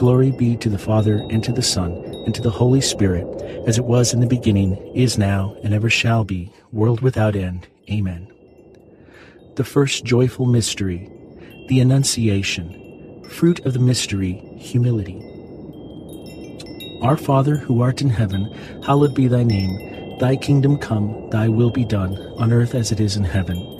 Glory be to the Father, and to the Son, and to the Holy Spirit, as it was in the beginning, is now, and ever shall be, world without end. Amen. The first joyful mystery, the Annunciation. Fruit of the mystery, humility. Our Father, who art in heaven, hallowed be thy name. Thy kingdom come, thy will be done, on earth as it is in heaven.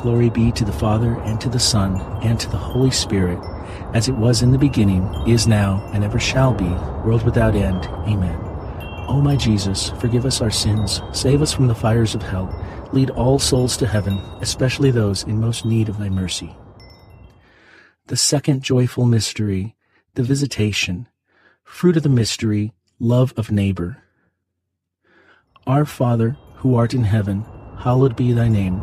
Glory be to the Father, and to the Son, and to the Holy Spirit, as it was in the beginning, is now, and ever shall be, world without end. Amen. O my Jesus, forgive us our sins, save us from the fires of hell, lead all souls to heaven, especially those in most need of thy mercy. The second joyful mystery, the visitation, fruit of the mystery, love of neighbor. Our Father, who art in heaven, hallowed be thy name.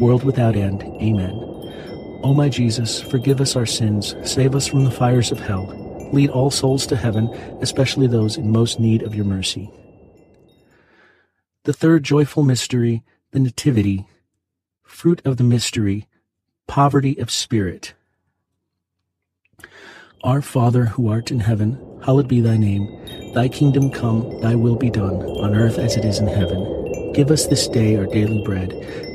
world without end. Amen. O my Jesus, forgive us our sins, save us from the fires of hell, lead all souls to heaven, especially those in most need of your mercy. The third joyful mystery, the Nativity, fruit of the mystery, poverty of spirit. Our Father who art in heaven, hallowed be thy name. Thy kingdom come, thy will be done, on earth as it is in heaven. Give us this day our daily bread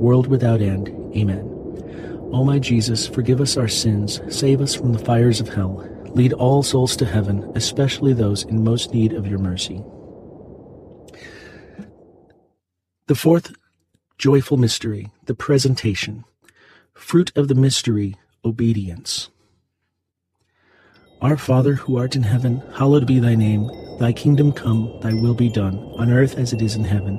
world without end. Amen. O my Jesus, forgive us our sins, save us from the fires of hell, lead all souls to heaven, especially those in most need of your mercy. The fourth joyful mystery, the presentation. Fruit of the mystery, obedience. Our Father who art in heaven, hallowed be thy name. Thy kingdom come, thy will be done, on earth as it is in heaven.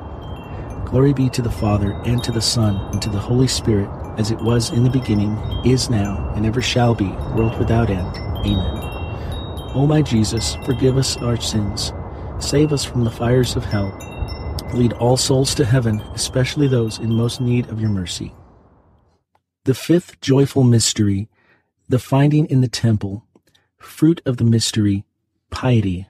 Glory be to the Father, and to the Son, and to the Holy Spirit, as it was in the beginning, is now, and ever shall be, world without end. Amen. O my Jesus, forgive us our sins, save us from the fires of hell, lead all souls to heaven, especially those in most need of your mercy. The fifth joyful mystery, the finding in the temple, fruit of the mystery, piety.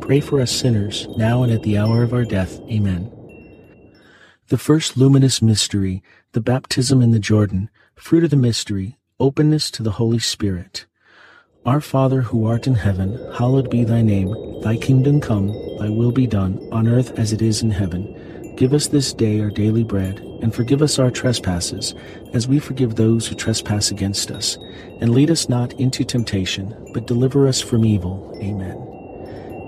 pray for us sinners, now and at the hour of our death. Amen. The first luminous mystery, the baptism in the Jordan, fruit of the mystery, openness to the Holy Spirit. Our Father who art in heaven, hallowed be thy name. Thy kingdom come, thy will be done, on earth as it is in heaven. Give us this day our daily bread, and forgive us our trespasses, as we forgive those who trespass against us. And lead us not into temptation, but deliver us from evil. Amen.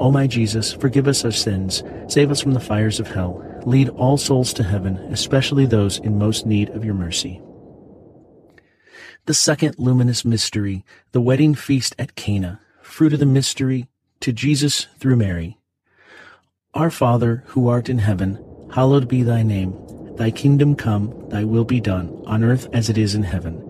O my Jesus, forgive us our sins, save us from the fires of hell, lead all souls to heaven, especially those in most need of your mercy. The second luminous mystery, the wedding feast at Cana, fruit of the mystery, to Jesus through Mary. Our Father, who art in heaven, hallowed be thy name. Thy kingdom come, thy will be done, on earth as it is in heaven.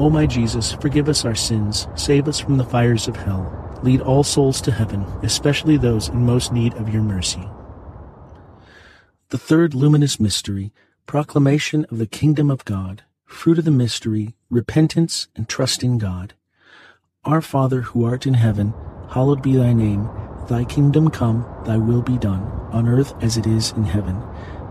O my Jesus, forgive us our sins, save us from the fires of hell, lead all souls to heaven, especially those in most need of your mercy. The third luminous mystery, proclamation of the kingdom of God. Fruit of the mystery, repentance and trust in God. Our Father who art in heaven, hallowed be thy name. Thy kingdom come, thy will be done, on earth as it is in heaven.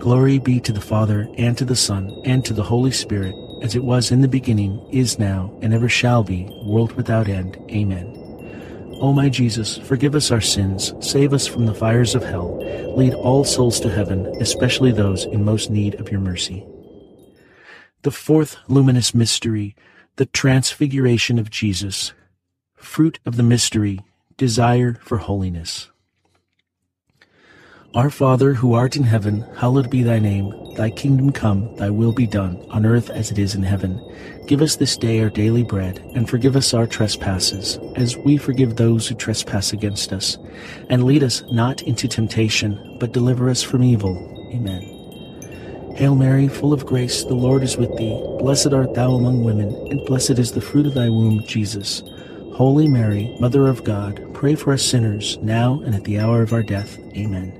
Glory be to the Father, and to the Son, and to the Holy Spirit, as it was in the beginning, is now, and ever shall be, world without end. Amen. O my Jesus, forgive us our sins, save us from the fires of hell, lead all souls to heaven, especially those in most need of your mercy. The fourth luminous mystery, the transfiguration of Jesus. Fruit of the mystery, desire for holiness. Our Father who art in heaven, hallowed be thy name. Thy kingdom come, Thy will be done, on earth as it is in heaven. Give us this day our daily bread, and forgive us our trespasses, as we forgive those who trespass against us. And lead us not into temptation, but deliver us from evil. Amen. Hail Mary, full of grace, the Lord is with thee. Blessed art thou among women, and blessed is the fruit of thy womb, Jesus. Holy Mary, Mother of God, pray for us sinners, now and at the hour of our death. Amen.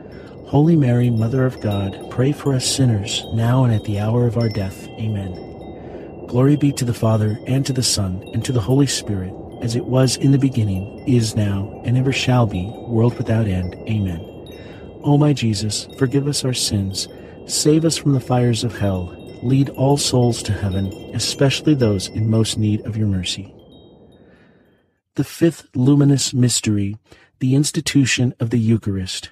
Holy Mary, Mother of God, pray for us sinners, now and at the hour of our death. Amen. Glory be to the Father, and to the Son, and to the Holy Spirit, as it was in the beginning, is now, and ever shall be, world without end. Amen. O my Jesus, forgive us our sins, save us from the fires of hell, lead all souls to heaven, especially those in most need of your mercy. The fifth luminous mystery, the institution of the Eucharist.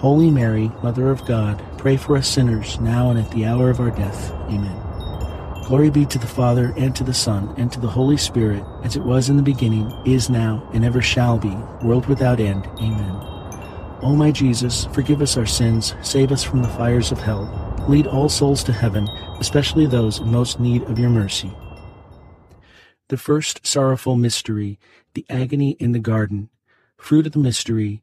Holy Mary, Mother of God, pray for us sinners, now and at the hour of our death. Amen. Glory be to the Father, and to the Son, and to the Holy Spirit, as it was in the beginning, is now, and ever shall be, world without end. Amen. O my Jesus, forgive us our sins, save us from the fires of hell, lead all souls to heaven, especially those in most need of your mercy. The first sorrowful mystery, the agony in the garden. Fruit of the mystery,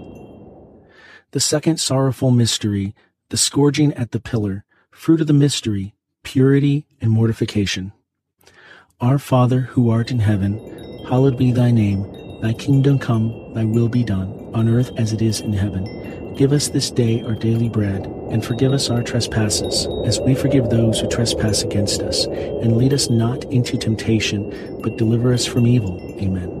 The second sorrowful mystery, the scourging at the pillar, fruit of the mystery, purity and mortification. Our Father, who art in heaven, hallowed be thy name. Thy kingdom come, thy will be done, on earth as it is in heaven. Give us this day our daily bread, and forgive us our trespasses, as we forgive those who trespass against us. And lead us not into temptation, but deliver us from evil. Amen.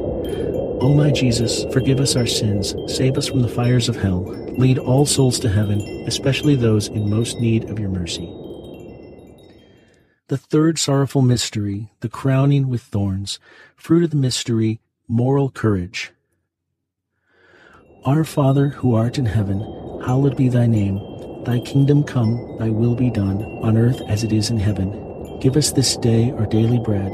O my Jesus, forgive us our sins, save us from the fires of hell, lead all souls to heaven, especially those in most need of your mercy. The third sorrowful mystery, the crowning with thorns, fruit of the mystery, Moral courage. Our Father who art in heaven, hallowed be thy name. Thy kingdom come, thy will be done, on earth as it is in heaven. Give us this day our daily bread,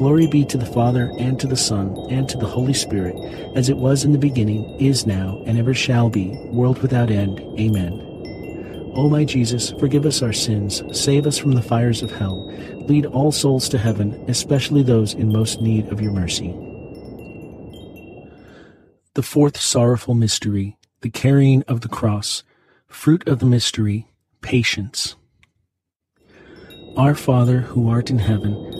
Glory be to the Father, and to the Son, and to the Holy Spirit, as it was in the beginning, is now, and ever shall be, world without end. Amen. O my Jesus, forgive us our sins, save us from the fires of hell, lead all souls to heaven, especially those in most need of your mercy. The fourth sorrowful mystery, the carrying of the cross, fruit of the mystery, Patience. Our Father, who art in heaven,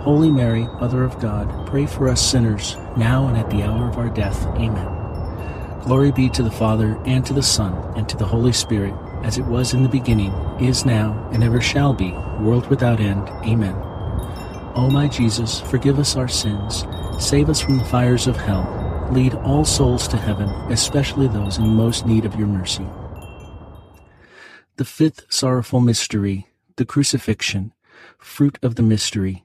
Holy Mary, Mother of God, pray for us sinners, now and at the hour of our death. Amen. Glory be to the Father, and to the Son, and to the Holy Spirit, as it was in the beginning, is now, and ever shall be, world without end. Amen. O my Jesus, forgive us our sins, save us from the fires of hell, lead all souls to heaven, especially those in most need of your mercy. The fifth sorrowful mystery, the crucifixion, fruit of the mystery,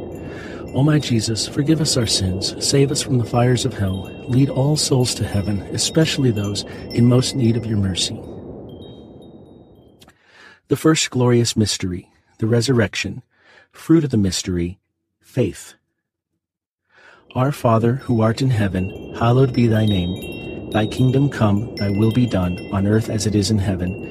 O my Jesus, forgive us our sins, save us from the fires of hell, lead all souls to heaven, especially those in most need of your mercy. The first glorious mystery, the resurrection, fruit of the mystery, faith. Our Father, who art in heaven, hallowed be thy name. Thy kingdom come, thy will be done, on earth as it is in heaven.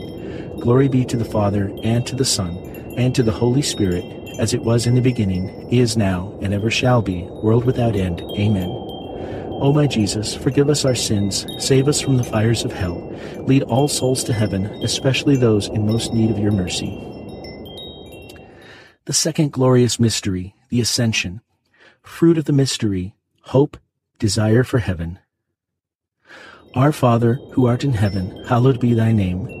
Glory be to the Father, and to the Son, and to the Holy Spirit, as it was in the beginning, is now, and ever shall be, world without end. Amen. O my Jesus, forgive us our sins, save us from the fires of hell, lead all souls to heaven, especially those in most need of your mercy. The second glorious mystery, the Ascension. Fruit of the mystery, hope, desire for heaven. Our Father, who art in heaven, hallowed be thy name.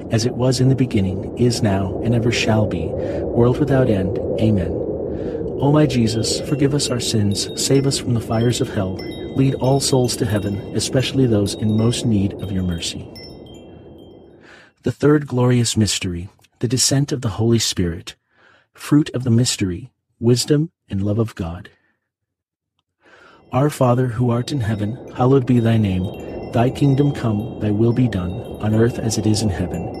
as it was in the beginning, is now, and ever shall be, world without end. Amen. O my Jesus, forgive us our sins, save us from the fires of hell, lead all souls to heaven, especially those in most need of your mercy. The third glorious mystery, the descent of the Holy Spirit. Fruit of the mystery, wisdom and love of God. Our Father, who art in heaven, hallowed be thy name. Thy kingdom come, thy will be done, on earth as it is in heaven.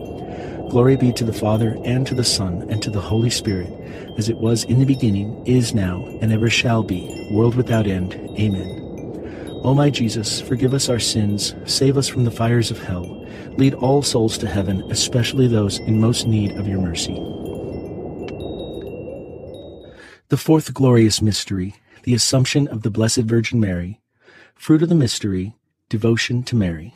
Glory be to the Father, and to the Son, and to the Holy Spirit, as it was in the beginning, is now, and ever shall be, world without end. Amen. O my Jesus, forgive us our sins, save us from the fires of hell, lead all souls to heaven, especially those in most need of your mercy. The fourth glorious mystery, the Assumption of the Blessed Virgin Mary. Fruit of the mystery, devotion to Mary.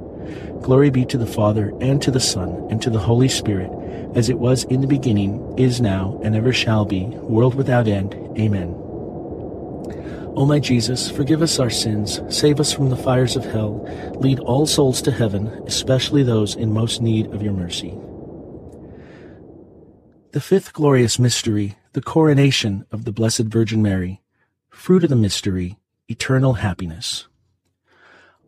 Glory be to the Father, and to the Son, and to the Holy Spirit, as it was in the beginning, is now, and ever shall be, world without end. Amen. O my Jesus, forgive us our sins, save us from the fires of hell, lead all souls to heaven, especially those in most need of your mercy. The fifth glorious mystery, the coronation of the Blessed Virgin Mary. Fruit of the mystery, eternal happiness.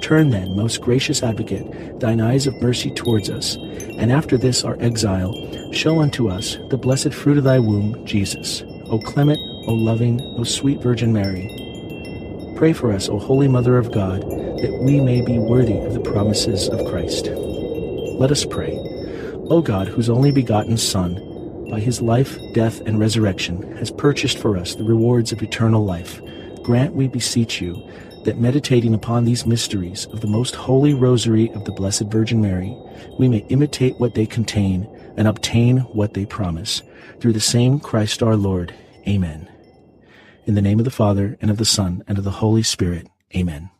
Turn then, most gracious advocate, thine eyes of mercy towards us, and after this our exile, show unto us the blessed fruit of thy womb, Jesus. O clement, O loving, O sweet Virgin Mary. Pray for us, O Holy Mother of God, that we may be worthy of the promises of Christ. Let us pray. O God, whose only begotten Son, by his life, death, and resurrection, has purchased for us the rewards of eternal life, grant, we beseech you, that meditating upon these mysteries of the most holy rosary of the Blessed Virgin Mary, we may imitate what they contain and obtain what they promise. Through the same Christ our Lord. Amen. In the name of the Father, and of the Son, and of the Holy Spirit. Amen.